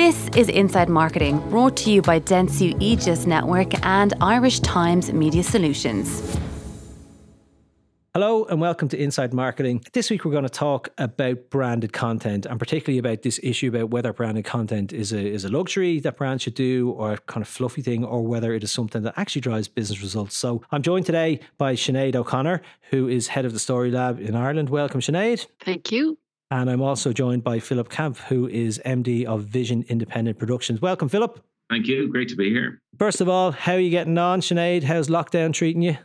This is Inside Marketing, brought to you by Dentsu Aegis Network and Irish Times Media Solutions. Hello and welcome to Inside Marketing. This week we're going to talk about branded content and particularly about this issue about whether branded content is a is a luxury that brands should do or a kind of fluffy thing or whether it is something that actually drives business results. So I'm joined today by Sinead O'Connor, who is head of the Story Lab in Ireland. Welcome, Sinead. Thank you. And I'm also joined by Philip Kampff, who is MD of Vision Independent Productions. Welcome, Philip. Thank you. Great to be here. First of all, how are you getting on, Sinead? How's lockdown treating you?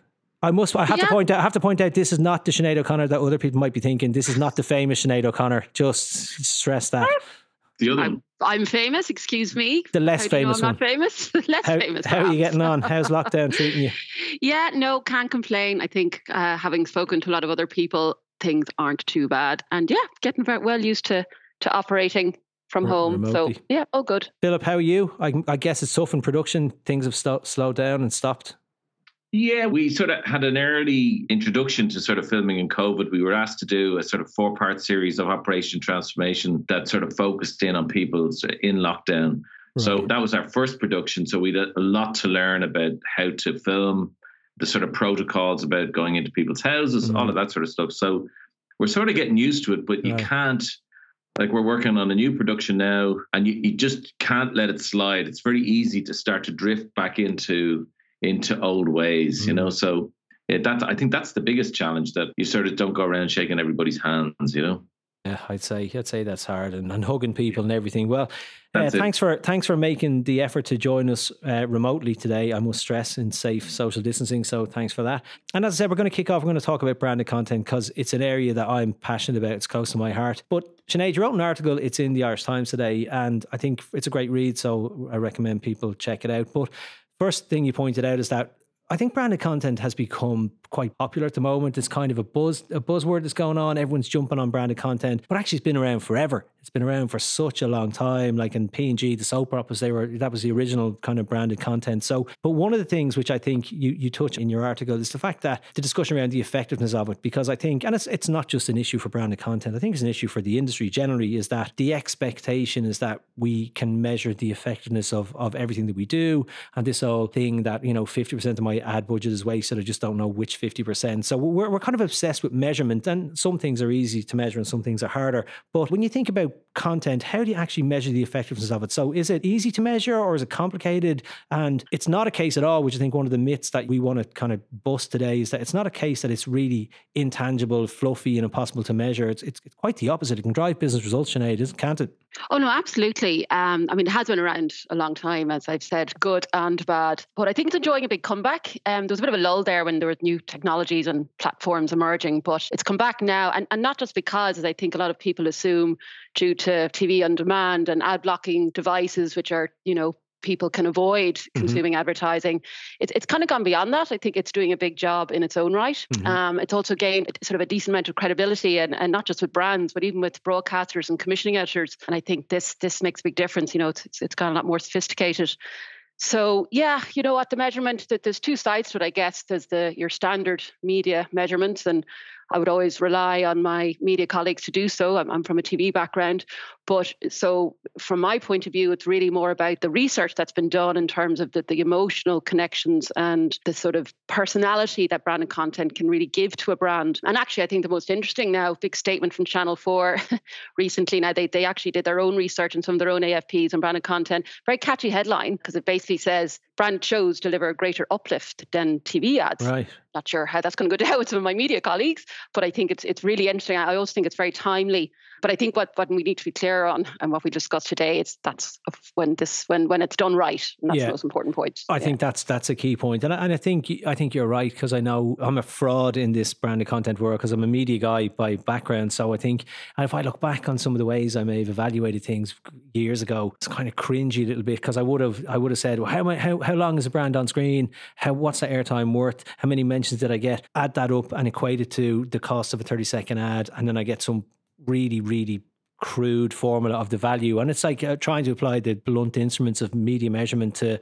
I must. I have yeah. to point out. I have to point out. This is not the Sinead O'Connor that other people might be thinking. This is not the famous Sinead O'Connor. Just stress that. The other. I'm, I'm famous. Excuse me. The less famous I'm one. Not famous. less how, famous. How perhaps. are you getting on? How's lockdown treating you? Yeah. No. Can't complain. I think uh, having spoken to a lot of other people, things aren't too bad. And yeah, getting very well used to to operating from home. Remotely. So yeah, oh good. Philip, how are you? I, I guess it's tough in production. Things have st- slowed down and stopped. Yeah, we sort of had an early introduction to sort of filming in COVID. We were asked to do a sort of four part series of Operation Transformation that sort of focused in on people in lockdown. Right. So that was our first production. So we had a lot to learn about how to film, the sort of protocols about going into people's houses, mm all of that sort of stuff. So we're sort of getting used to it, but you can't like we're working on a new production now and you, you just can't let it slide. It's very easy to start to drift back into into old ways, mm. you know. Mm. So yeah, that I think that's the biggest challenge that you sort of don't go around shaking everybody's hands, you know. Yeah, I'd say I'd say that's hard and, and hugging people and everything. Well, uh, thanks for thanks for making the effort to join us uh, remotely today. I must stress in safe social distancing, so thanks for that. And as I said, we're going to kick off. We're going to talk about branded content because it's an area that I'm passionate about. It's close to my heart. But Sinead, you wrote an article. It's in the Irish Times today, and I think it's a great read. So I recommend people check it out. But First thing you pointed out is that I think branded content has become quite popular at the moment. It's kind of a buzz, a buzzword that's going on. Everyone's jumping on branded content, but actually, it's been around forever. It's been around for such a long time. Like in P and G, the soap operas, they were that was the original kind of branded content. So, but one of the things which I think you you touch in your article is the fact that the discussion around the effectiveness of it, because I think, and it's it's not just an issue for branded content. I think it's an issue for the industry generally. Is that the expectation is that we can measure the effectiveness of of everything that we do, and this whole thing that you know fifty percent of my ad budget is wasted. I just don't know which fifty percent. So we're we're kind of obsessed with measurement, and some things are easy to measure and some things are harder. But when you think about content, how do you actually measure the effectiveness of it? So is it easy to measure or is it complicated? And it's not a case at all, which I think one of the myths that we want to kind of bust today is that it's not a case that it's really intangible, fluffy, and impossible to measure. It's, it's, it's quite the opposite. It can drive business results, Sinead, can't it? Oh, no, absolutely. Um, I mean, it has been around a long time, as I've said, good and bad. But I think it's enjoying a big comeback. Um, there was a bit of a lull there when there were new technologies and platforms emerging, but it's come back now. And, and not just because, as I think a lot of people assume, due to TV on demand and ad blocking devices, which are, you know, people can avoid mm-hmm. consuming mm-hmm. advertising. It's, it's kind of gone beyond that. I think it's doing a big job in its own right. Mm-hmm. Um, it's also gained sort of a decent amount of credibility and, and not just with brands, but even with broadcasters and commissioning editors. And I think this this makes a big difference. You know, it's, it's, it's gotten a lot more sophisticated. So yeah, you know what the measurement that there's two sides to it, I guess. There's the your standard media measurements and I would always rely on my media colleagues to do so. I'm, I'm, from a TV background. But so, from my point of view, it's really more about the research that's been done in terms of the, the emotional connections and the sort of personality that branded content can really give to a brand. And actually, I think the most interesting now, big statement from Channel 4 recently. Now, they, they actually did their own research and some of their own AFPs and branded content. Very catchy headline because it basically says brand shows deliver greater uplift than TV ads. Right. Not sure how that's going to go down with some of my media colleagues, but I think it's it's really interesting. I also think it's very timely. But I think what, what we need to be clear on and what we discussed today is that's when this when when it's done right, and that's yeah. the most important point. I yeah. think that's that's a key point, and I, and I think I think you're right because I know I'm a fraud in this branded content world because I'm a media guy by background. So I think, and if I look back on some of the ways I may have evaluated things years ago, it's kind of cringy a little bit because I would have I would have said, well, how how how long is a brand on screen? How what's the airtime worth? How many mentions did I get? Add that up and equate it to the cost of a 30 second ad, and then I get some really really crude formula of the value, and it's like uh, trying to apply the blunt instruments of media measurement to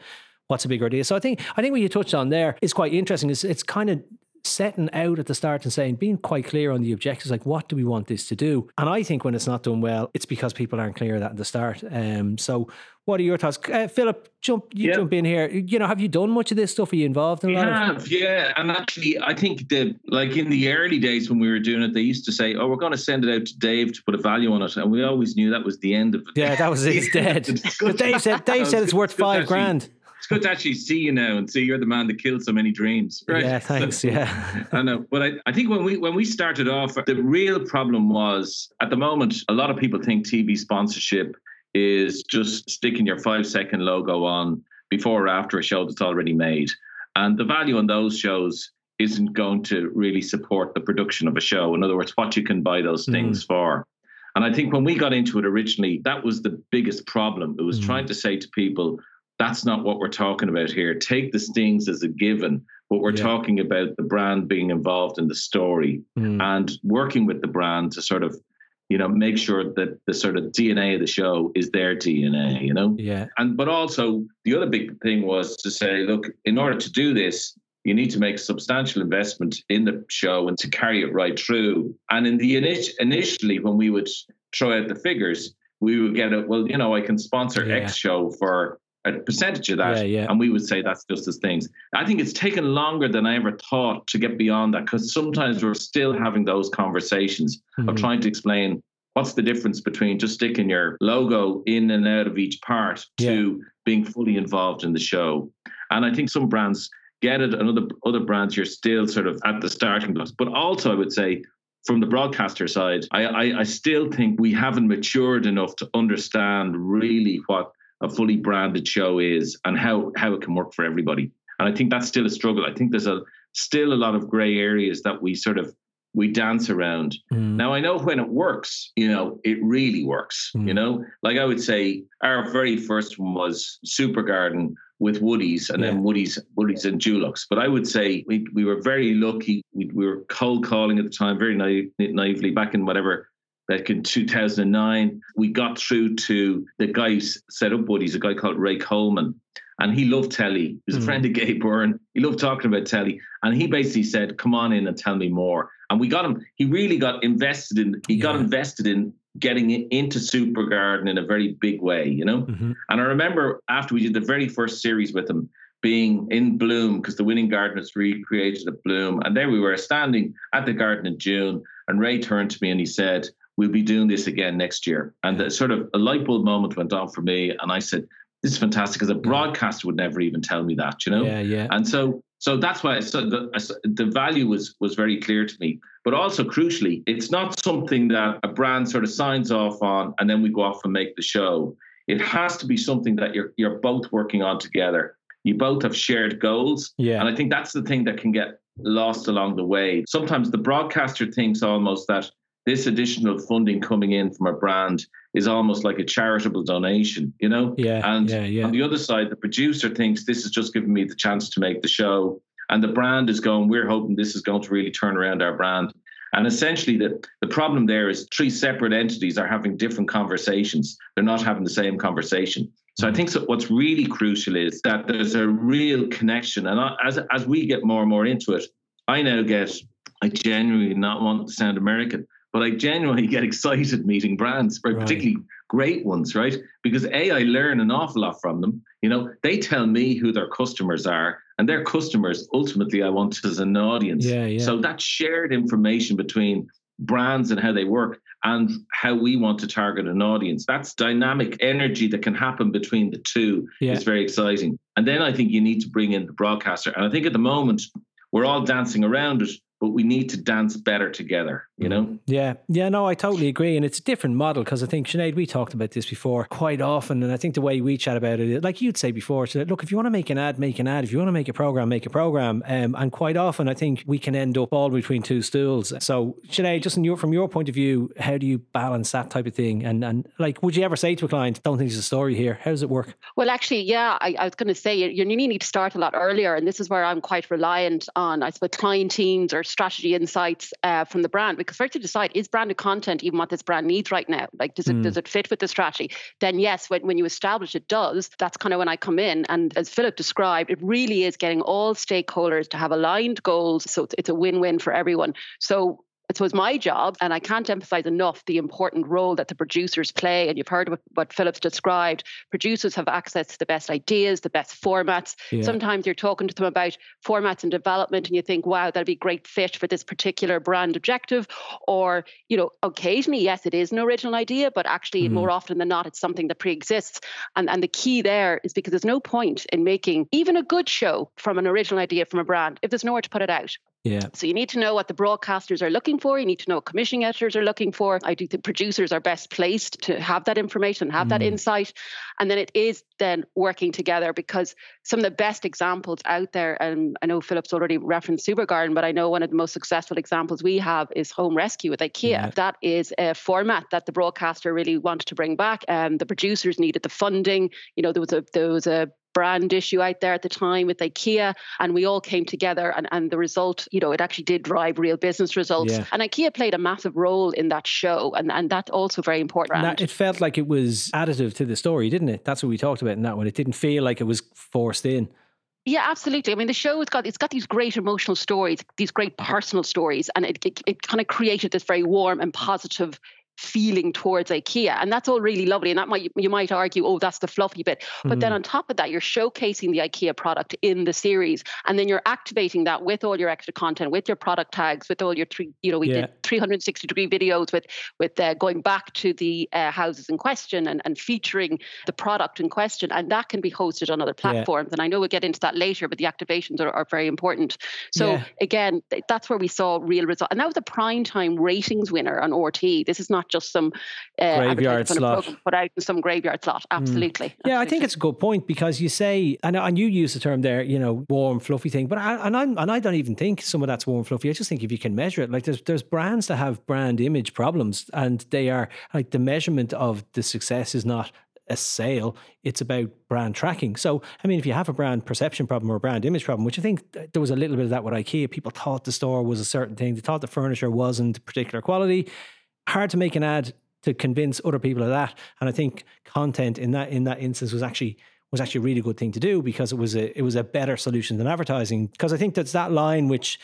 what's a bigger idea. So I think I think what you touched on there is quite interesting. It's it's kind of setting out at the start and saying, being quite clear on the objectives, like what do we want this to do? And I think when it's not done well, it's because people aren't clear that at the start. Um, so what are your thoughts, uh, Philip? Jump, you yeah. jump in here. You know, have you done much of this stuff? Are you involved in a we have, of- yeah. And actually, I think that, like in the early days when we were doing it, they used to say, "Oh, we're going to send it out to Dave to put a value on it," and we always knew that was the end of it. Yeah, that was it. It's dead. but Dave said, Dave said it's worth five grand it's good to actually see you now and see you're the man that killed so many dreams. Right? Yeah, thanks. So, yeah, I know. But I, I think when we when we started off, the real problem was at the moment a lot of people think TV sponsorship is just sticking your five second logo on before or after a show that's already made. And the value on those shows isn't going to really support the production of a show. In other words, what you can buy those hmm. things mm. for. And I think when we got into it originally, that was the biggest problem. It was mm. trying to say to people, that's not what we're talking about here. Take the stings as a given, but we're yeah. talking about the brand being involved in the story mm. and working with the brand to sort of you know make sure that the sort of dna of the show is their dna you know yeah and but also the other big thing was to say look in order to do this you need to make substantial investment in the show and to carry it right through and in the init- initially when we would throw out the figures we would get it well you know i can sponsor yeah. x show for a percentage of that. Yeah, yeah. And we would say that's just as things. I think it's taken longer than I ever thought to get beyond that because sometimes we're still having those conversations mm-hmm. of trying to explain what's the difference between just sticking your logo in and out of each part to yeah. being fully involved in the show. And I think some brands get it, and other other brands you're still sort of at the starting blocks. But also, I would say from the broadcaster side, I, I, I still think we haven't matured enough to understand really what a fully branded show is and how how it can work for everybody. And I think that's still a struggle. I think there's a still a lot of gray areas that we sort of we dance around. Mm. Now I know when it works, you know, it really works. Mm. You know, like I would say, our very first one was Super Garden with Woodies, and yeah. then Woodies, Woodies and Dulux. But I would say we we were very lucky. We, we were cold calling at the time, very naive, naively back in whatever like in 2009, we got through to the guy who set up Woody's, a guy called Ray Coleman. And he loved telly. He was mm. a hmm. friend of Gabe Byrne. He loved talking about telly. And he basically said, Come on in and tell me more. And we got him, he really got invested in, he yeah. got invested in getting into Super Garden in a very big way, you know? Mm-hmm. And I remember after we did the very first series with him, being in Bloom because the winning gardeners recreated at Bloom. And there we were standing at the garden in June. And Ray turned to me and he said, we'll be doing this again next year. And the sort of a light bulb moment went on for me. And I said, this is fantastic because a mm. broadcaster would never even tell me that, you know? Yeah, yeah. And so, so that's why so the, the value was was very clear to me. But also crucially, it's not something that a brand sort of signs off on and then we go off and make the show. It has to be something that you're you're both working on together. You both have shared goals. Yeah. And I think that's the thing that can get lost along the way. Sometimes the broadcaster thinks almost that this additional funding coming in from a brand is almost like a charitable donation, you know? Yeah. And yeah, yeah. on the other side, the producer thinks this is just giving me the chance to make the show. And the brand is going, we're hoping this is going to really turn around our brand. And essentially, the, the problem there is three separate entities are having different conversations. They're not having the same conversation. So I mm-hmm. think so what's really crucial is that there's a real connection. And as, as we get more and more into it, I now get, I genuinely not want to sound American, but I genuinely get excited meeting brands, right. particularly great ones, right? Because A, I learn an awful lot from them. You know, they tell me who their customers are, and their customers ultimately I want as an audience. Yeah, yeah. So that shared information between brands and how they work and how we want to target an audience. That's dynamic energy that can happen between the two yeah. is very exciting. And then I think you need to bring in the broadcaster. And I think at the moment we're all dancing around it but we need to dance better together, you know? Yeah. Yeah, no, I totally agree. And it's a different model because I think, Sinead, we talked about this before quite often. And I think the way we chat about it, like you'd say before, so look, if you want to make an ad, make an ad. If you want to make a program, make a program. Um, and quite often, I think we can end up all between two stools. So, Sinead, just your, from your point of view, how do you balance that type of thing? And, and like, would you ever say to a client, don't think there's a story here? How does it work? Well, actually, yeah, I, I was going to say you, you need to start a lot earlier. And this is where I'm quite reliant on, I suppose, client teams or strategy insights uh, from the brand because first to decide is branded content even what this brand needs right now? Like does it mm. does it fit with the strategy? Then yes when, when you establish it does that's kind of when i come in. And as philip described it really is getting all stakeholders to have aligned goals. So it's, it's a win-win for everyone. So it it's my job, and I can't emphasize enough the important role that the producers play. And you've heard what, what Philip's described. Producers have access to the best ideas, the best formats. Yeah. Sometimes you're talking to them about formats and development, and you think, wow, that'd be a great fit for this particular brand objective. Or, you know, occasionally, yes, it is an original idea, but actually, mm-hmm. more often than not, it's something that pre exists. And, and the key there is because there's no point in making even a good show from an original idea from a brand if there's nowhere to put it out. Yeah. So you need to know what the broadcasters are looking for. You need to know what commissioning editors are looking for. I do think producers are best placed to have that information, have mm. that insight. And then it is then working together because some of the best examples out there, and I know Philip's already referenced Supergarden, but I know one of the most successful examples we have is Home Rescue with IKEA. Yeah. That is a format that the broadcaster really wanted to bring back. And um, the producers needed the funding. You know, there was a there was a brand issue out there at the time with IKEA, and we all came together. And, and the result, you know, it actually did drive real business results. Yeah. And IKEA played a massive role in that show, and, and that's also very important. That, it felt like it was additive to the story, didn't it? That's what we talked about in that one. It didn't feel like it was forced in. Yeah, absolutely. I mean, the show has got it's got these great emotional stories, these great personal stories, and it, it, it kind of created this very warm and positive feeling towards IKEA. And that's all really lovely. And that might you might argue, oh, that's the fluffy bit. But mm. then on top of that, you're showcasing the IKEA product in the series. And then you're activating that with all your extra content, with your product tags, with all your three, you know, we yeah. did 360 degree videos with with uh, going back to the uh, houses in question and, and featuring the product in question. And that can be hosted on other platforms. Yeah. And I know we'll get into that later, but the activations are, are very important. So yeah. again, that's where we saw real results. And that was a prime time ratings winner on RTÉ. This is not not just some uh, graveyard slot put out in some graveyard slot. Absolutely. Mm. Absolutely. Yeah, I think it's a good point because you say, and, and you use the term there, you know, warm, fluffy thing, but I, and I and I don't even think some of that's warm, fluffy. I just think if you can measure it, like there's there's brands that have brand image problems, and they are like the measurement of the success is not a sale. It's about brand tracking. So, I mean, if you have a brand perception problem or a brand image problem, which I think there was a little bit of that with IKEA, people thought the store was a certain thing. They thought the furniture wasn't particular quality hard to make an ad to convince other people of that. And I think content in that in that instance was actually was actually a really good thing to do because it was a it was a better solution than advertising. Because I think that's that line which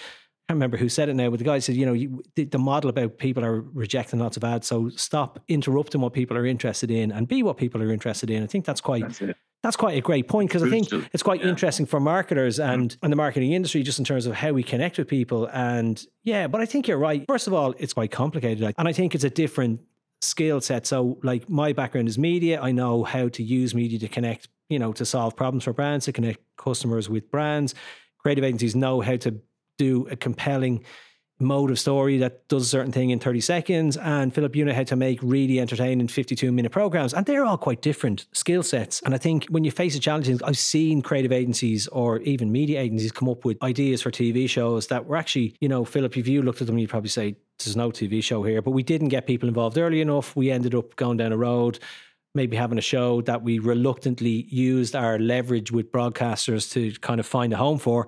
I can't remember who said it now, but the guy said, you know, you, the, the, model about people are rejecting lots of ads, so stop interrupting what people are interested in and be what people are interested in. I think that's quite that's, that's quite a great point because I think it's quite yeah. interesting for marketers mm-hmm. and, and the marketing industry just in terms of how we connect with people. And yeah, but I think you're right. First of all, it's quite complicated. And I think it's a different skill set. So, like, my background is media. I know how to use media to connect, you know, to solve problems for brands, to connect customers with brands. Creative agencies know how to do a compelling mode of story that does a certain thing in 30 seconds and Philip Una had to make really entertaining 52 minute programs and they're all quite different skill sets. And I think when you face a challenge I've seen creative agencies or even media agencies come up with ideas for TV shows that were actually you know Philip if you looked at them you'd probably say there's no TV show here. But we didn't get people involved early enough. We ended up going down a road maybe having a show that we reluctantly used our leverage with broadcasters to kind of find a home for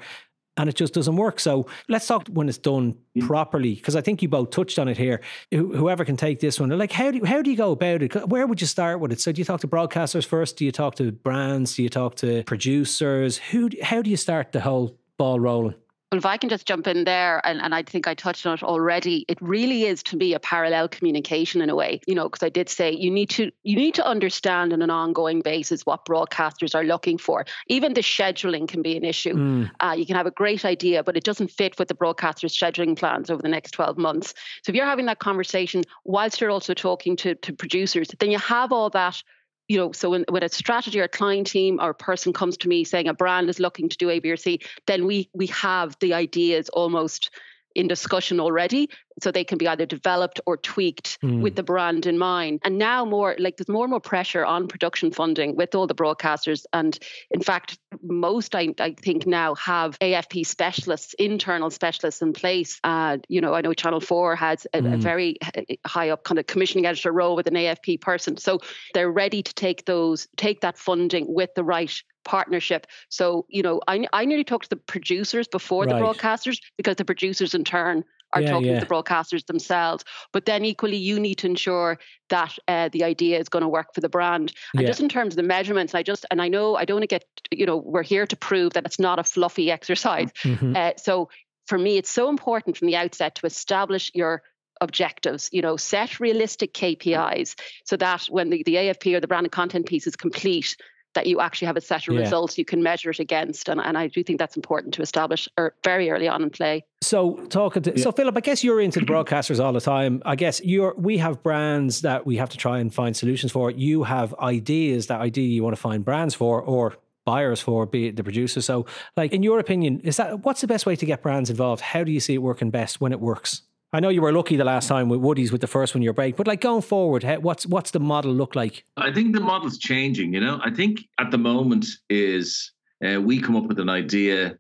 and it just doesn't work. So let's talk when it's done yeah. properly, because I think you both touched on it here. Whoever can take this one, like how do you, how do you go about it? Where would you start with it? So do you talk to broadcasters first? Do you talk to brands? Do you talk to producers? Who? How do you start the whole ball rolling? Well, if I can just jump in there, and, and I think I touched on it already, it really is to me a parallel communication in a way, you know, because I did say you need to you need to understand on an ongoing basis what broadcasters are looking for. Even the scheduling can be an issue. Mm. Uh, you can have a great idea, but it doesn't fit with the broadcaster's scheduling plans over the next 12 months. So if you're having that conversation whilst you're also talking to, to producers, then you have all that you know, so when, when a strategy or client team or person comes to me saying a brand is looking to do A, B, or C, then we we have the ideas almost in discussion already so they can be either developed or tweaked mm. with the brand in mind and now more like there's more and more pressure on production funding with all the broadcasters and in fact most, I, I think, now have AFP specialists, internal specialists in place. Uh, you know, I know Channel 4 has a, mm. a very high up kind of commissioning editor role with an AFP person. So they're ready to take those, take that funding with the right partnership. So, you know, I, I nearly talk to the producers before right. the broadcasters because the producers in turn are yeah, talking yeah. to the broadcasters themselves. But then equally, you need to ensure that uh, the idea is going to work for the brand. And yeah. just in terms of the measurements, I just and I know I don't want to get you know we're here to prove that it's not a fluffy exercise. Mm-hmm. Uh, so for me, it's so important from the outset to establish your objectives you know set realistic kpis so that when the, the afp or the branded content piece is complete that you actually have a set of yeah. results you can measure it against. And, and I do think that's important to establish er, very early on in play. So talking to, yeah. so Philip, I guess you're into the broadcasters all the time. I guess you're, we have brands that we have to try and find solutions for. You have ideas that idea you want to find brands for or buyers for, be it the producer. So like, in your opinion, is that, what's the best way to get brands involved? How do you see it working best when it works? I know you were lucky the last time with Woody's with the first one year break, but like going forward, what's what's the model look like? I think the model's changing. You know, I think at the moment is uh, we come up with an idea.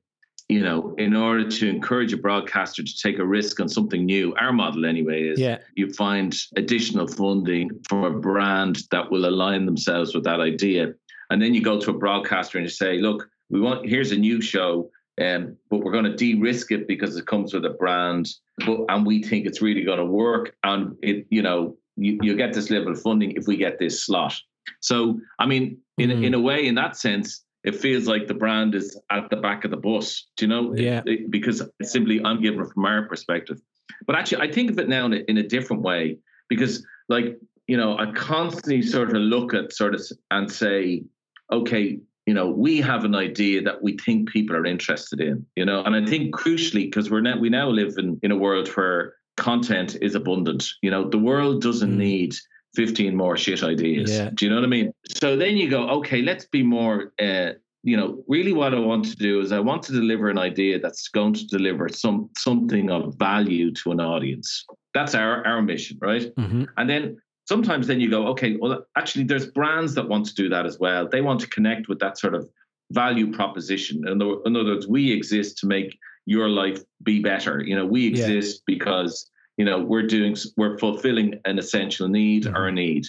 You know, in order to encourage a broadcaster to take a risk on something new, our model anyway is yeah. you find additional funding from a brand that will align themselves with that idea, and then you go to a broadcaster and you say, "Look, we want here's a new show." Um, but we're going to de-risk it because it comes with a brand, but and we think it's really going to work. And it, you know, you, you get this level of funding if we get this slot. So, I mean, in mm. in a way, in that sense, it feels like the brand is at the back of the bus. Do you know? Yeah. It, it, because simply, I'm giving it from our perspective. But actually, I think of it now in a, in a different way because, like, you know, I constantly sort of look at sort of and say, okay, you know we have an idea that we think people are interested in you know? And i think crucially because we're now we now live in in a world where content is abundant you know? The world doesn't mm. need 15 more shit ideas. Yeah. do you know what i mean? So then you go okay let's be more uh, you know really what i want to do is i want to deliver an idea that's going to deliver some something of value to an audience. That's our our mission right? Mm-hmm. and then sometimes then you go, okay, well, actually, there's brands that want to do that as well. They want to connect with that sort of value proposition. In other, in other words, we exist to make your life be better. You know, we exist yeah. because you know we're doing we're fulfilling an essential need mm-hmm. or a need.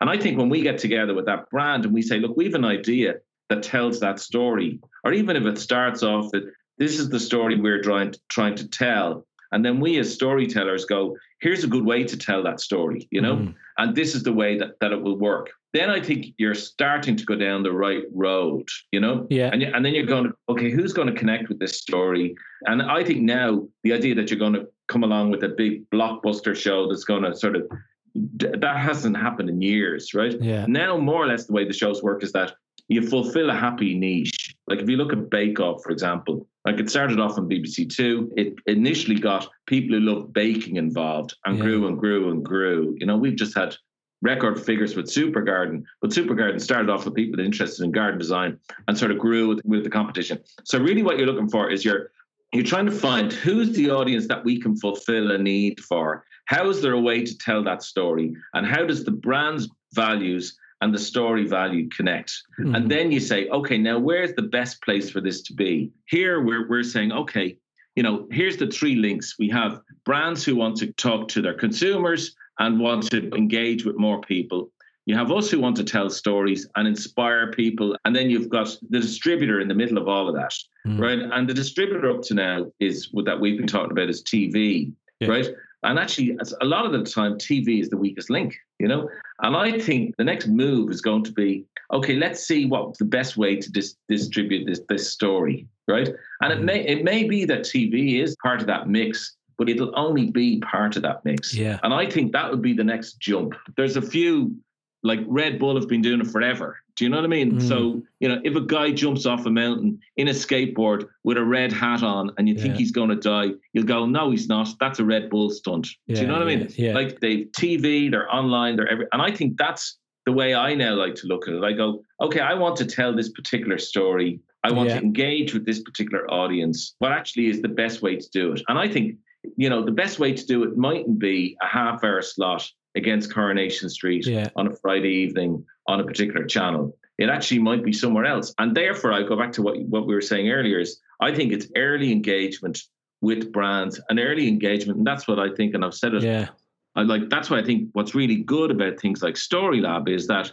And I think when we get together with that brand and we say, look, we have an idea that tells that story, or even if it starts off that this is the story we're trying to, trying to tell, and then we as storytellers go, here's a good way to tell that story, you know, mm. and this is the way that, that it will work. Then I think you're starting to go down the right road, you know? Yeah. And, and then you're going, okay, who's going to connect with this story? And I think now the idea that you're going to come along with a big blockbuster show that's going to sort of that hasn't happened in years, right? Yeah. Now, more or less, the way the shows work is that you fulfill a happy niche. Like if you look at Bake Off, for example, like it started off on BBC Two. It initially got people who love baking involved and yeah. grew and grew and grew. You know, we've just had record figures with Super Garden, but Super Garden started off with people interested in garden design and sort of grew with, with the competition. So really what you're looking for is you're you're trying to find who's the audience that we can fulfill a need for. How is there a way to tell that story? And how does the brand's values and the story value connect. Mm-hmm. And then you say, okay, now where's the best place for this to be? Here we're, we're saying, okay, you know, here's the three links. We have brands who want to talk to their consumers and want to engage with more people. You have us who want to tell stories and inspire people. And then you've got the distributor in the middle of all of that, mm. right? And the distributor up to now is what that we've been talking about is TV, yeah. right? And actually, a lot of the time, TV is the weakest link, you know? And I think the next move is going to be okay, let's see what the best way to dis- distribute this, this story, right? And it mm-hmm. may, it may be that TV is part of that mix, but it'll only be part of that mix. Yeah. And I think that would be the next jump. There's a few, like Red Bull have been doing it forever. Do you know what I mean? Mm. So, you know, if a guy jumps off a mountain in a skateboard with a red hat on and you yeah. think he's going to die, you'll go, no, he's not. That's a Red Bull stunt. Yeah, Do you know what yeah, I mean? Yeah. Like they've TV, they're online, they're every, and I think that's the way I now like to look at it. I go, okay, I want to tell this particular story. I want to engage with this particular audience. What actually is the best way to do it? And I think, you know, the best way to do it mightn't be a half hour slot against Coronation Street yeah. on a Friday evening on a particular channel. It actually might be somewhere else. And therefore, I go back to what, what we were saying earlier is I think it's early engagement with brands and early engagement. And that's what I think, and I've said it. Yeah. I like that's why I think what's really good about things like Story Lab is that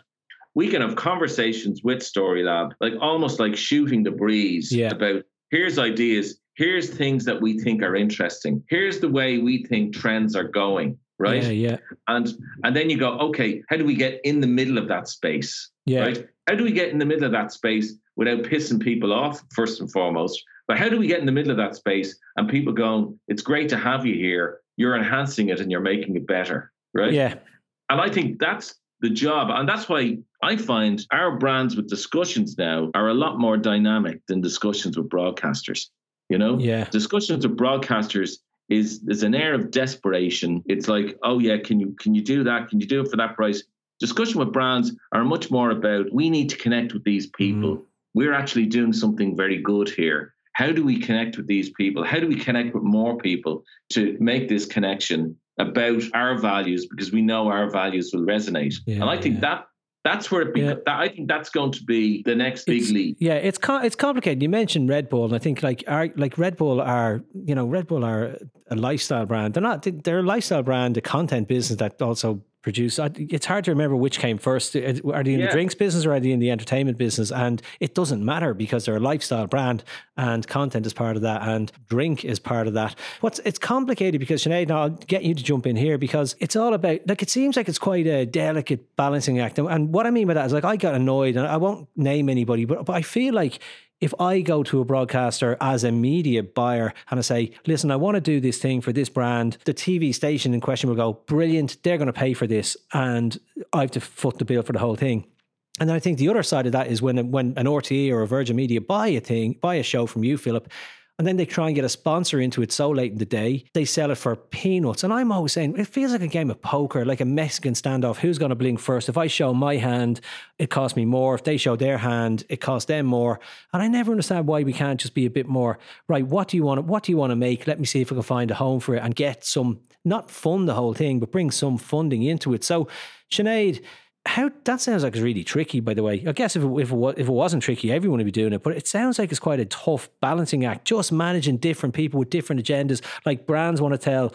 we can have conversations with Story Lab, like almost like shooting the breeze yeah. about here's ideas, here's things that we think are interesting, here's the way we think trends are going, right? Yeah, yeah. And and then you go, okay, how do we get in the middle of that space? Yeah. Right? How do we get in the middle of that space without pissing people off, first and foremost? But how do we get in the middle of that space and people going, it's great to have you here. You're enhancing it and you're making it better. Right. Yeah. And I think that's the job. And that's why I find our brands with discussions now are a lot more dynamic than discussions with broadcasters. You know? Yeah. Discussions with broadcasters is there's an air of desperation. It's like, oh yeah, can you can you do that? Can you do it for that price? Discussion with brands are much more about we need to connect with these people. Mm. We're actually doing something very good here. How do we connect with these people? How do we connect with more people to make this connection about our values because we know our values will resonate. Yeah, and I think yeah. that that's where it becomes. Yeah. I think that's going to be the next big it's, leap. Yeah, it's it's complicated. You mentioned Red Bull, and I think like our, like Red Bull are you know Red Bull are a lifestyle brand. They're not. They're a lifestyle brand, a content business that also produce. It's hard to remember which came first. Uh, are they in yeah. the drinks business or are they in the entertainment business? And it doesn't matter because they're a lifestyle brand and content is part of that and drink is part of that. What's it's complicated because Sinead, now I'll get you to jump in here because it's all about like it seems like it's quite a delicate balancing act. And what I mean by that is like I got annoyed and I won't name anybody, but but I feel like if I go to a broadcaster as a media buyer and I say, listen, I want to do this thing for this brand, the TV station in question will go, brilliant, they're going to pay for this. And I have to foot the bill for the whole thing. And then I think the other side of that is when when an RTE or a Virgin Media buy a thing, buy a show from you, Philip, and then they try and get a sponsor into it so late in the day, they sell it for peanuts. And I'm always saying it feels like a game of poker, like a Mexican standoff. Who's going to blink first? If I show my hand, it costs me more. If they show their hand, it costs them more. And I never understand why we can't just be a bit more right. What do you want? What do you want to make? Let me see if I can find a home for it and get some, not fund the whole thing, but bring some funding into it. So, Sinead, how that sounds like it's really tricky. By the way, I guess if it, if it, if it wasn't tricky, everyone would be doing it. But it sounds like it's quite a tough balancing act. Just managing different people with different agendas. Like brands want to tell,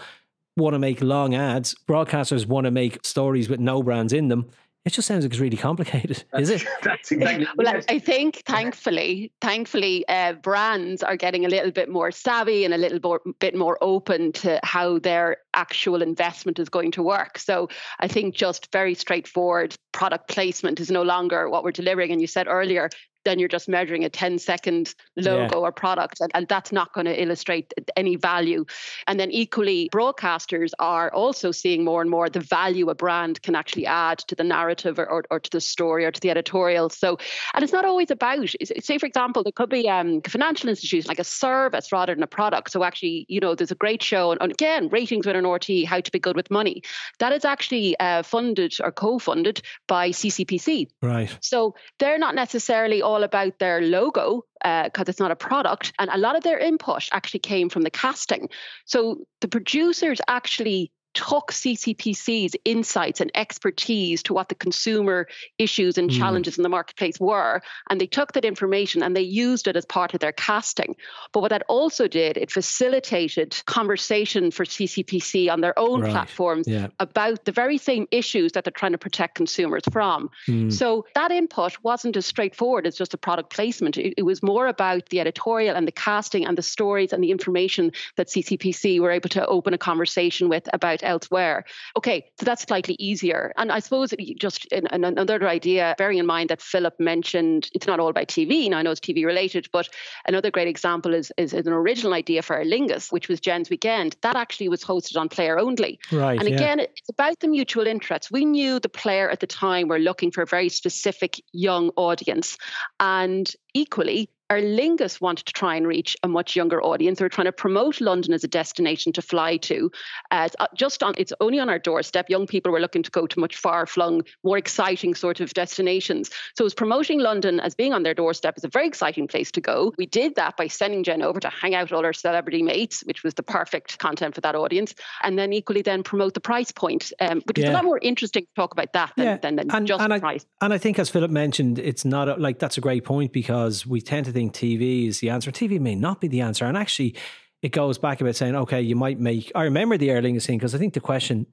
want to make long ads. Broadcasters want to make stories with no brands in them. It just sounds like it's really complicated, is it? That's exactly. well, I think thankfully, thankfully, uh, brands are getting a little bit more savvy and a little more, bit more open to how their actual investment is going to work. So I think just very straightforward product placement is no longer what we're delivering. And you said earlier, then you're just measuring a 10 second logo yeah. or product, and, and that's not going to illustrate any value. And then equally, broadcasters are also seeing more and more the value a brand can actually add to the narrative or, or, or to the story or to the editorial. So, and it's not always about, say, for example, there could be um, a financial institution like a service rather than a product. So, actually, you know, there's a great show, and, and again, ratings with an RT, How to Be Good with Money. That is actually uh, funded or co funded by CCPC. Right. So, they're not necessarily all all about their logo because uh, it's not a product. And a lot of their input actually came from the casting. So the producers actually took CCPC's insights and expertise to what the consumer issues and mm. challenges in the marketplace were. And they took that information and they used it as part of their casting. But what that also did, it facilitated conversation for CCPC on their own right. platforms yeah. about the very same issues that they're trying to protect consumers from. Mm. So that input wasn't as straightforward as just a product placement. It, it was more about the editorial and the casting and the stories and the information that CCPC were able to open a conversation with about elsewhere. Okay, so that's slightly easier. And I suppose just in, in another idea, bearing in mind that Philip mentioned it's not all about TV. Now I know it's TV related, but another great example is, is, an original idea for Aer Lingus, which was Jen's Weekend. That actually was hosted on Player Only. Right. And again, yeah. it's about the mutual interests. We knew the player at the time were looking for a very specific young audience. And equally, Aer Lingus wanted to try and reach a much younger audience. They're trying to promote London as a destination to fly to. As uh, just on, it's only on our doorstep. Young people were looking to go to much far flung, more exciting sort of destinations. So it was promoting London as being on their doorstep as a very exciting place to go. We did that by sending Jen over to hang out with all our celebrity mates, which was the perfect content for that audience, and then equally then promote the price point, um, which yeah. is a lot more interesting to talk about that than, yeah. than, than and, just and price. I, and I think, as Philip mentioned, it's not a, like that's a great point because we tend to think TV is the answer. TV may not be the answer. And actually, it goes back about saying, okay, you might make. I remember the Aer Lingus thing because I think the question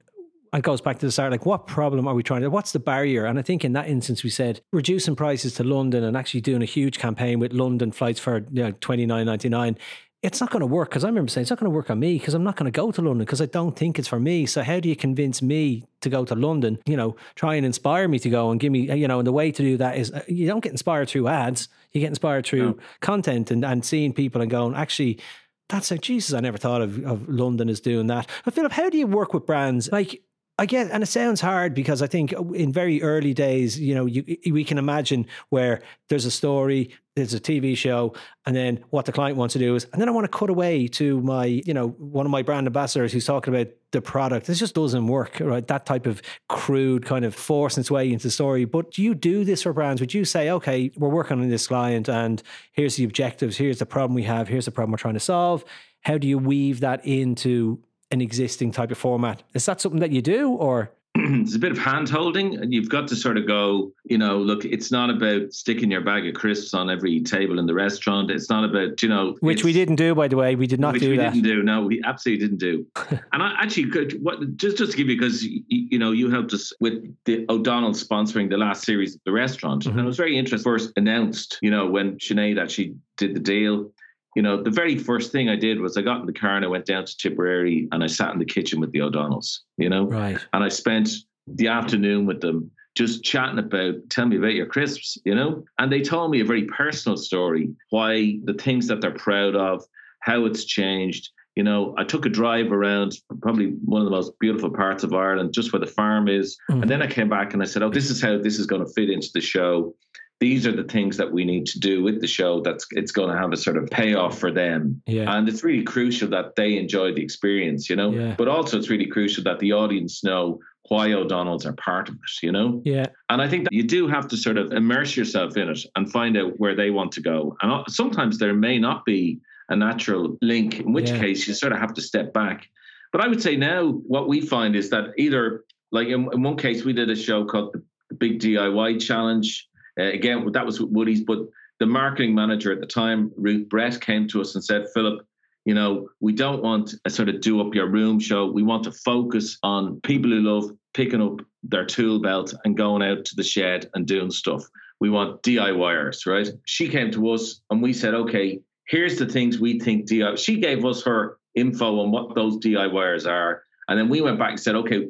it goes back to the start like what problem are we trying to what's the barrier and i think in that instance we said reducing prices to london and actually doing a huge campaign with london flights for you know 29.99 it's not going to work because I remember saying it's not going to work on me because I'm not going to go to London because I don't think it's for me. So how do you convince me to go to London? You know, try and inspire me to go and give me, you know, and the way to do that is uh, you don't get inspired through ads. You get inspired through no. content and, and seeing people and going, actually, that's like Jesus. I never thought of, of London as doing that. But Philip, how do you work with brands like? I get, and it sounds hard because I think uh, in very early days, you know, you, we can imagine where there's a story, there's a TV show, and then what the client wants to do is, and then I want to cut away to my, you know, one of my brand ambassadors who's talking about the product. This just doesn't work, right? That type of crude kind of forcing its way into the story. But do you do this for brands? Would you say, okay, we're working on this client, and here's the objectives, here's the problem we have, here's the problem we're trying to solve. How do you weave that into an existing type of format. Is that something that you do or? it's a bit of hand holding and you've got to sort of go you know look it's not about sticking your bag of crisps on every table in the restaurant. It's not about you know which we didn't do by the way. We did not do we that. didn't do. No we absolutely didn't do. And i actually could what just just to give you because you, you, know you helped us with the o'donnell sponsoring the last series of the restaurant. Mm-hmm. and it was very interesting. First announced you know when Sinead actually did the deal you know, the very first thing I did was I got in the car and I went down to Tipperary and I sat in the kitchen with the O'Donnells, you know, right. and I spent the afternoon with them just chatting about, tell me about your crisps, you know, and they told me a very personal story, why the things that they're proud of, how it's changed. You know, I took a drive around probably one of the most beautiful parts of Ireland, just where the farm is. Mm-hmm. And then I came back and I said, Oh, this is how this is going to fit into the show these are the things that we need to do with the show that's it's going to have a sort of payoff for them yeah. and it's really crucial that they enjoy the experience you know yeah. but also it's really crucial that the audience know why O'Donnell's are part of it, you know? Yeah. And I think that you do have to sort of immerse yourself in it and find out where they want to go. And sometimes there may not be a natural link, in which yeah. case you sort of have to step back. But I would say now what we find is that either, like in, in one case, we did a show called the Big DIY Challenge, uh, again, that was Woody's, but the marketing manager at the time, Ruth Brett, came to us and said, Philip, you know, we don't want a sort of do up your room show. We want to focus on people who love picking up their tool belt and going out to the shed and doing stuff. We want DIYers, right? She came to us and we said, okay, here's the things we think DIY. She gave us her info on what those DIYers are. And then we went back and said, okay,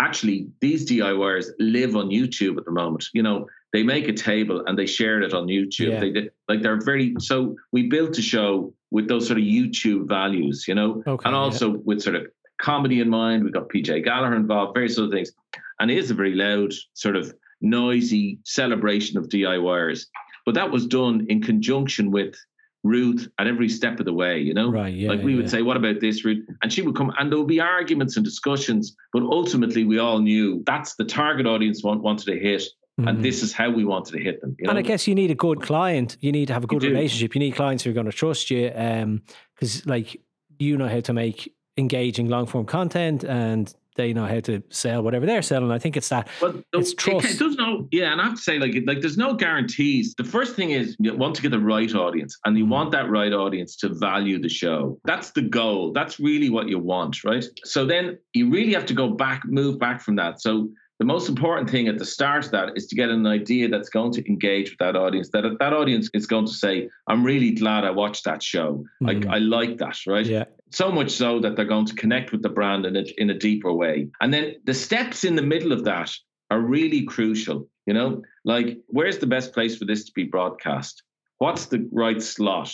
actually, these DIYers live on YouTube at the moment. You know, they make a table and they share it on YouTube. Yeah. They did like they're very so we built a show with those sort of YouTube values, you know, okay, and also yeah. with sort of comedy in mind. We got PJ Gallagher involved, various other things, and it is a very loud, sort of noisy celebration of DIYers. But that was done in conjunction with Ruth at every step of the way, you know? Right. Yeah, like we would say, what about this, Ruth? And she would come and there would be arguments and discussions, but ultimately we all knew that's the target audience want, wanted to hit. Mm-hmm. And this is how we wanted to hit them. You know? And I guess you need a good client. You need to have a good relationship. You need clients who are going to trust you. Because, um, like, you know how to make engaging long form content and they know how to sell whatever they're selling. I think it's that. But it's trust. It, does no, yeah, and I have to say, like, like there's no guarantees. The first thing is you want to get the right audience, and you mm. want that right audience to value the show. That's the goal. That's really what you want, right? So then you really have to go back, move back from that. So the most important thing at the start of that is to get an idea that's going to engage with that audience. That that audience is going to say, "I'm really glad I watched that show. Mm-hmm. I, I like that." Right? Yeah. So much so that they're going to connect with the brand in a, in a deeper way. And then the steps in the middle of that are really crucial. You know, like where's the best place for this to be broadcast? What's the right slot?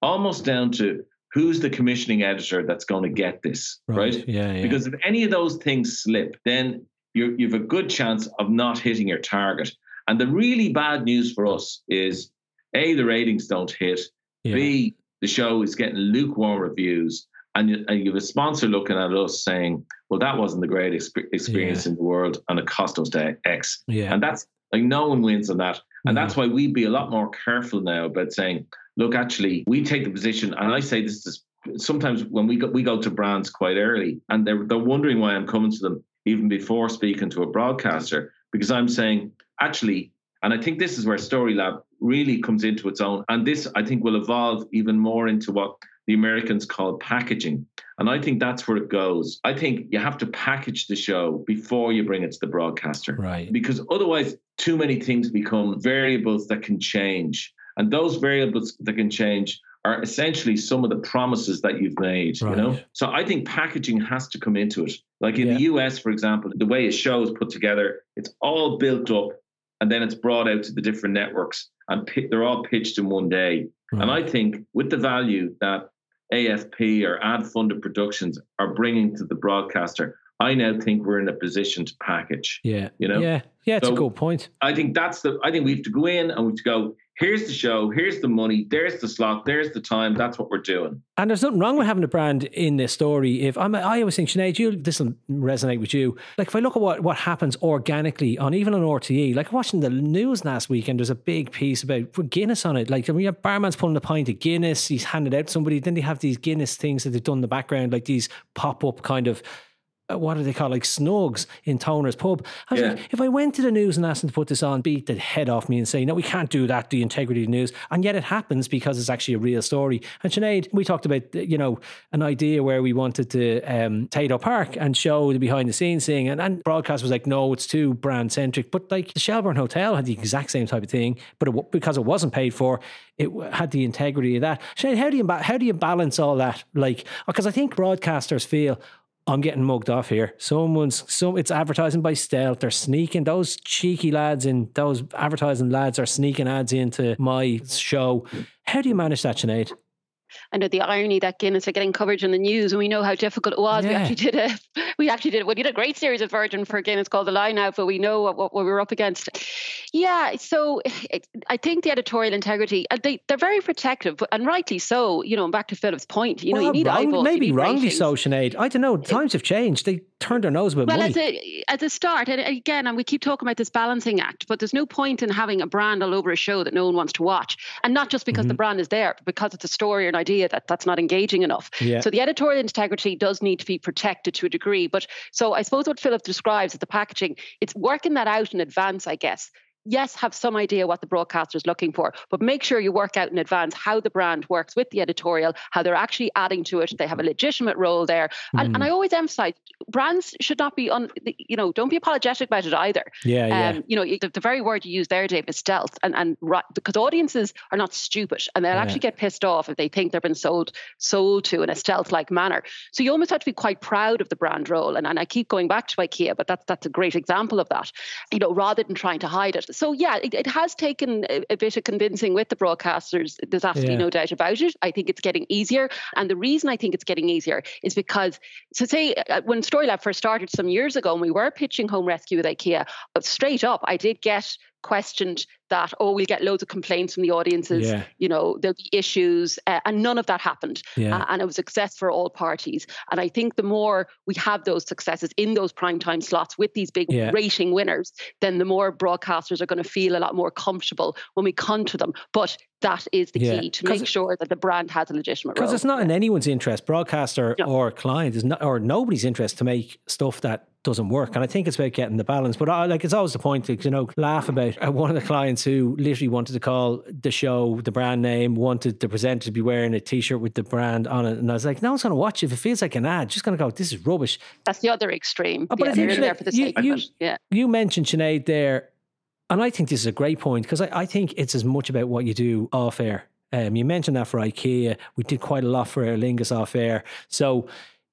Almost down to who's the commissioning editor that's going to get this, right? right? Yeah, yeah. Because if any of those things slip, then you have a good chance of not hitting your target. And the really bad news for us is A, the ratings don't hit. Yeah. B, the show is getting lukewarm reviews. And you, and you have a sponsor looking at us saying, well, that wasn't the great experience yeah. in the world and it cost us X. Yeah. And that's like no one wins on that. And that's why we'd be a lot more careful now about saying, look, actually, we take the position, and I say this is sometimes when we go, we go to brands quite early and they're, they're wondering why I'm coming to them even before speaking to a broadcaster, because I'm saying, actually, and I think this is where Storylab really comes into its own. And this, I think, will evolve even more into what the Americans call packaging. And I think that's where it goes. I think you have to package the show before you bring it to the broadcaster. Right. Because otherwise, too many things become variables that can change. And those variables that can change are essentially some of the promises that you've made, right. you know? So I think packaging has to come into it. Like in yeah. the US, for example, the way a show is put together, it's all built up and then it's brought out to the different networks and they're all pitched in one day. Right. And I think with the value that AFP or ad funded productions are bringing to the broadcaster, I now think we're in a position to package. Yeah. You know? Yeah. Yeah, it's so a good point. I think that's the I think we have to go in and we have to go, here's the show, here's the money, there's the slot, there's the time. That's what we're doing. And there's nothing wrong with having a brand in this story. If I'm, I always think, Sinead, you this will resonate with you. Like if I look at what what happens organically on even on RTE, like watching the news last weekend, there's a big piece about Guinness on it. Like I mean, barman's pulling a pint of Guinness, he's handed out to somebody. Then they have these Guinness things that they've done in the background, like these pop up kind of what do they call it? like snugs in Toner's pub. I was yeah. like, if I went to the news and asked them to put this on, beat the head off me and say, no, we can't do that, the integrity of the news. And yet it happens because it's actually a real story. And Sinead, we talked about, you know, an idea where we wanted to um, Tayto Park and show the behind the scenes thing. And, and broadcast was like, no, it's too brand centric. But like the Shelbourne Hotel had the exact same type of thing, but it, because it wasn't paid for, it had the integrity of that. Sinead, how do you, how do you balance all that? Like, because I think broadcasters feel, I'm getting mugged off here. Someone's some it's advertising by stealth. They're sneaking those cheeky lads and those advertising lads are sneaking ads into my show. How do you manage that, Sinead? I know the irony that Guinness are getting coverage in the news, and we know how difficult it was. Yeah. We actually did a, we actually did, we did a great series of Virgin for Guinness called The Line Out, but we know what, what, we were up against. Yeah, so it, I think the editorial integrity, uh, they they're very protective, and rightly so. You know, back to Philip's point, you know, you need wrong, eyeballs, maybe wrongly so, Sinead. I don't know. Times have changed. They turned their nose with well, money. as a as a start, and again, and we keep talking about this balancing act, but there's no point in having a brand all over a show that no one wants to watch, and not just because mm-hmm. the brand is there, but because it's a story or an idea that that's not engaging enough. Yeah. So the editorial integrity does need to be protected to a degree. But so I suppose what Philip describes as the packaging, it's working that out in advance, I guess yes, have some idea what the broadcaster is looking for, but make sure you work out in advance how the brand works with the editorial, how they're actually adding to it. They have a legitimate role there. Mm. And, and I mm. always emphasize brands should not be on, you know, don't be apologetic about it either. Yeah. yeah. Um, you know, the, the, very word you use there, Dave, is stealth. And, and right, because audiences are not stupid and they'll yeah. actually get pissed off if they think they've been sold sold to in a stealth like manner. So you almost have to be quite proud of the brand role. And, and I keep going back to IKEA, but that's, that's a great example of that, you know, rather than trying to hide it so yeah, it, it has taken a, a, bit of convincing with the broadcasters. There's absolutely yeah. no doubt about it. I think it's getting easier, and the reason I think it's getting easier is because, so say uh, when Storylab first started some years ago, and we were pitching home rescue with IKEA, uh, straight up, I did get questioned that oh we'll get loads of complaints from the audiences yeah. you know there'll be issues uh, and none of that happened yeah. uh, and it was success for all parties and i think the more we have those successes in those prime time slots with these big yeah. rating winners then the more broadcasters are going to feel a lot more comfortable when we come to them but that is the key to make sure that the brand has a legitimate role. Because it's not in anyone's interest, broadcaster no. or client is not, or nobody's interest to make stuff that doesn't work. And I think it's about getting the balance. But I, like, it's always the point to, you know, laugh about uh, one of the clients who literally wanted to call the show the brand name, wanted the presenter to be wearing a t shirt with the brand on it. And I was like, no one's going to watch it. If it feels like an ad, just going to go, this is rubbish. That's the other extreme. Oh, but yeah, you're there for the you, you, yeah. you mentioned, Sinead, there, and I think this is a great point because I, I think it's as much about what you do off air. Um, you mentioned that for IKEA. We did quite a lot for Aer Lingus off air. So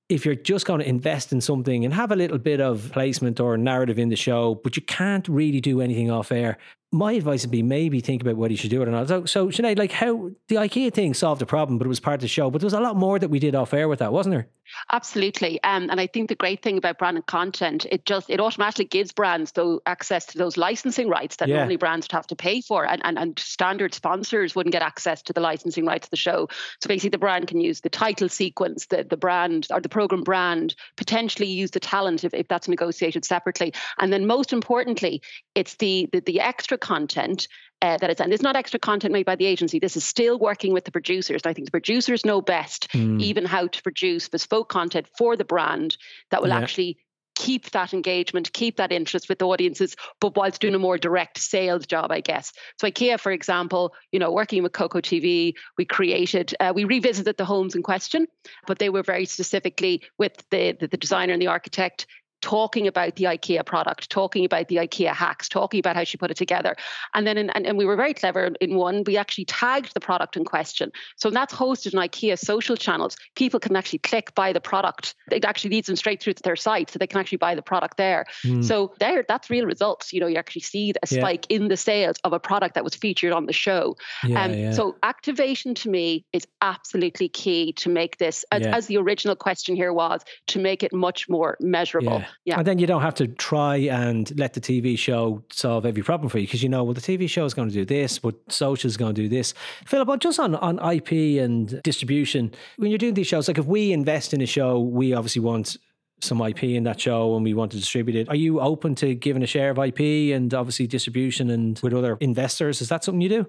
if you're just going to invest in something and have a little bit of placement or narrative in the show, but you can't really do anything off air, my advice would be maybe think about what you should do it or not. So, so Sinead, like how the IKEA thing solved the problem, but it was part of the show. But there was a lot more that we did off air with that, wasn't there? Absolutely. Um, and I think the great thing about brand and content, it just it automatically gives brands though access to those licensing rights that yeah. normally brands would have to pay for. And, and and standard sponsors wouldn't get access to the licensing rights of the show. So basically the brand can use the title sequence, the, the brand or the program brand, potentially use the talent if, if that's negotiated separately. And then most importantly, it's the the, the extra content uh, that it's and it's not extra content made by the agency. This is still working with the producers. And I think the producers know best mm. even how to produce bespoke content for the brand that will yeah. actually keep that engagement, keep that interest with the audiences, but whilst doing a more direct sales job, I guess. So IKEA, for example, you know, working with Coco TV, we created, uh, we revisited the homes in question, but they were very specifically with the, the, the designer and the architect talking about the IKEA product, talking about the IKEA hacks, talking about how she put it together. And then, in, and, and we were very clever in one, we actually tagged the product in question. So that's hosted on IKEA social channels. People can actually click buy the product. It actually leads them straight through to their site so they can actually buy the product there. Mm. So there, that's real results. You know, you actually see a spike yeah. in the sales of a product that was featured on the show. Yeah, um, yeah. So activation to me is absolutely key to make this, as, as the original question here was, to make it much more measurable. Yeah. And then you don't have to try and let the TV show solve every problem for you because you know, well, the TV show is going to do this, but social is going to do this. Philip, just on, on IP and distribution, when you're doing these shows, like if we invest in a show, we obviously want some IP in that show and we want to distribute it. Are you open to giving a share of IP and obviously distribution and with other investors? Is that something you do?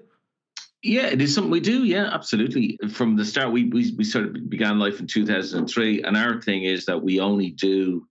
Yeah, it is something we do. Yeah, absolutely. From the start, we, we we sort of began life in 2003, and our thing is that we only do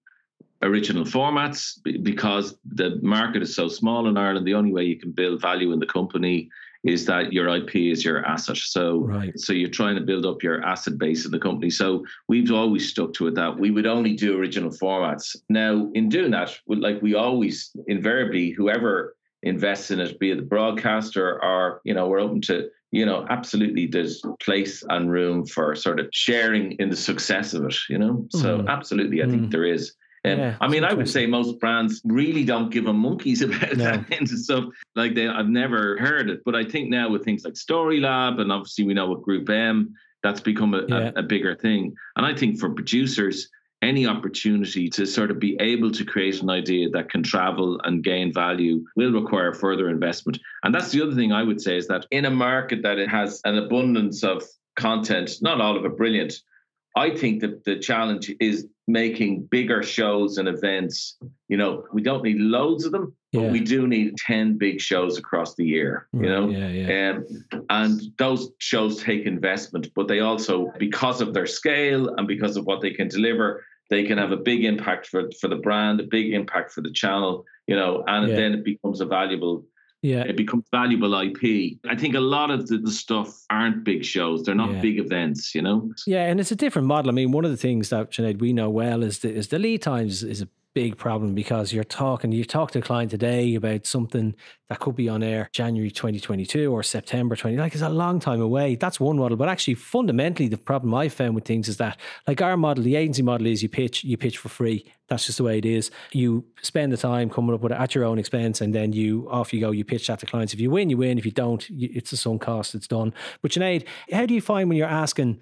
original formats because the market is so small in Ireland. The only way you can build value in the company is that your IP is your asset. So, right. so you're trying to build up your asset base in the company. So we've always stuck to it that we would only do original formats. Now, in doing that, like we always invariably, whoever invests in it, be it the broadcaster or you know, we're open to you know, absolutely there's place and room for sort of sharing in the success of it, you know. So mm. absolutely, I mm. think there is. Um, yeah, I mean, I would say most brands really don't give a monkeys about no. that kind of stuff. Like they, I've never heard it, but I think now with things like Storylab, and obviously we know with Group M, that's become a, yeah. a, a bigger thing. And I think for producers, any opportunity to sort of be able to create an idea that can travel and gain value will require further investment. And that's the other thing I would say is that in a market that it has an abundance of content, not all of it brilliant, I think that the challenge is making bigger shows and events. You know, we don't need loads of them, yeah. but we do need 10 big shows across the year, you know? Yeah, yeah. Um, and those shows take investment, but they also, because of their scale and because of what they can deliver, they can have a big impact for, for the brand, a big impact for the channel, you know, and yeah. then it becomes a valuable yeah. it becomes valuable IP. I think a lot of the, the stuff aren't big shows; they're not yeah. big events, you know. Yeah, and it's a different model. I mean, one of the things that Sinead we know well is the, is the lead times is a big problem because you're talking, you talk to a client today about something that could be on air January 2022 or September 20. Like it's a long time away. That's one model. But actually, fundamentally, the problem I found with things is that, like our model, the agency model is you pitch, you pitch for free. That's just the way it is. You spend the time coming up with it at your own expense, and then you off you go. You pitch that to clients. If you win, you win. If you don't, it's a sunk cost. It's done. But Sinead, how do you find when you're asking?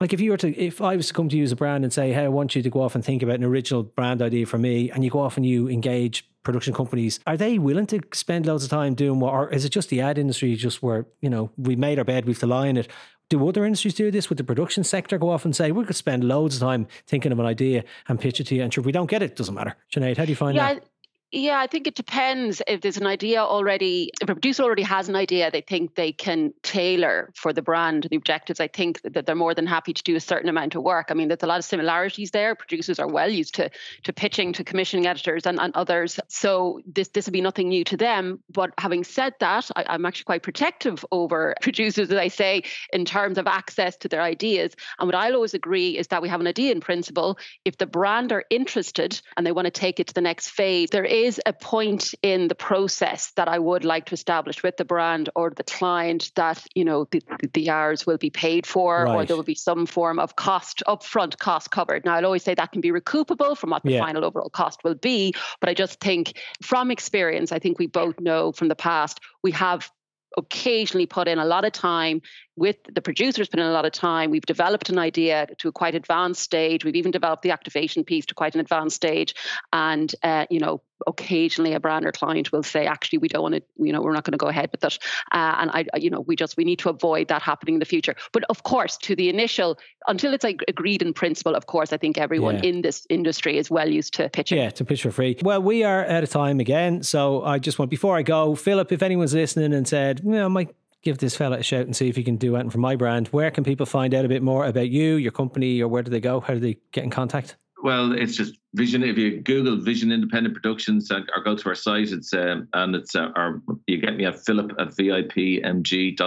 Like if you were to if I was to come to you as a brand and say, Hey, I want you to go off and think about an original brand idea for me, and you go off and you engage production companies, are they willing to spend loads of time doing what or is it just the ad industry just where, you know, we made our bed, we've to lie in it? Do other industries do this? Would the production sector go off and say, we could spend loads of time thinking of an idea and pitch it to you, and sure, if we don't get it, doesn't matter. Sinead, how do you find yeah, that? Yeah, I think it depends. If there's an idea already, if a producer already has an idea they think they can tailor for the brand, the objectives, I think that they're more than happy to do a certain amount of work. I mean, there's a lot of similarities there. Producers are well used to to pitching to commissioning editors and, and others. So this this would be nothing new to them. But having said that, I, I'm actually quite protective over producers, as I say, in terms of access to their ideas. And what I'll always agree is that we have an idea in principle. If the brand are interested and they want to take it to the next phase, there is a point in the process that I would like to establish with the brand or the client that, you know, the, the hours will be paid for right. or there will be some form of cost, upfront cost covered. Now, I'll always say that can be recoupable from what the yeah. final overall cost will be. But I just think from experience, I think we both know from the past, we have occasionally put in a lot of time with the producers in a lot of time. We've developed an idea to a quite advanced stage. We've even developed the activation piece to quite an advanced stage. And uh, you know occasionally a brand or client will say actually we don't want to you know we're not going to go ahead with that uh, and i you know we just we need to avoid that happening in the future. But of course to the initial until it's like agreed in principle of course i think everyone yeah. in this industry is well used to pitching. Yeah to pitch for free. Well we are out of time again so i just want before i go philip if anyone's listening and said you know, might give this fella a shout and see if he can do anything for my brand where can people find out a bit more about you your company or where do they go how do they get in contact well, it's just Vision. If you Google Vision Independent Productions or go to our site, it's um, and it's uh, our you get me at Philip at vipmg.tv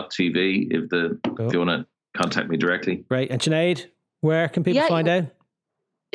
if the cool. if you want to contact me directly. Right, and Sinead, where can people yeah, find out?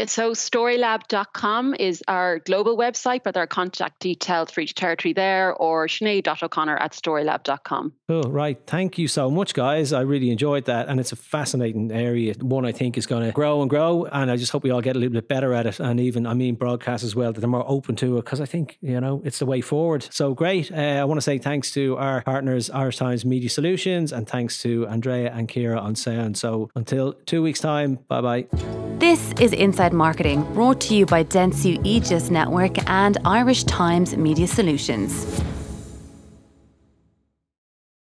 So storylab.com is our global website, but there are contact details for each territory there or Sinead.O'Connor at storylab.com. Cool, right. Thank you so much, guys. I really enjoyed that. And it's a fascinating area. One I think is going to grow and grow. And I just hope we all get a little bit better at it. And even, I mean, broadcast as well, that they're more open to it because I think, you know, it's the way forward. So great. Uh, I want to say thanks to our partners, Irish Times Media Solutions, and thanks to Andrea and Kira on sound. So until two weeks' time, bye bye. This is Inside Marketing, brought to you by Dentsu Aegis Network and Irish Times Media Solutions.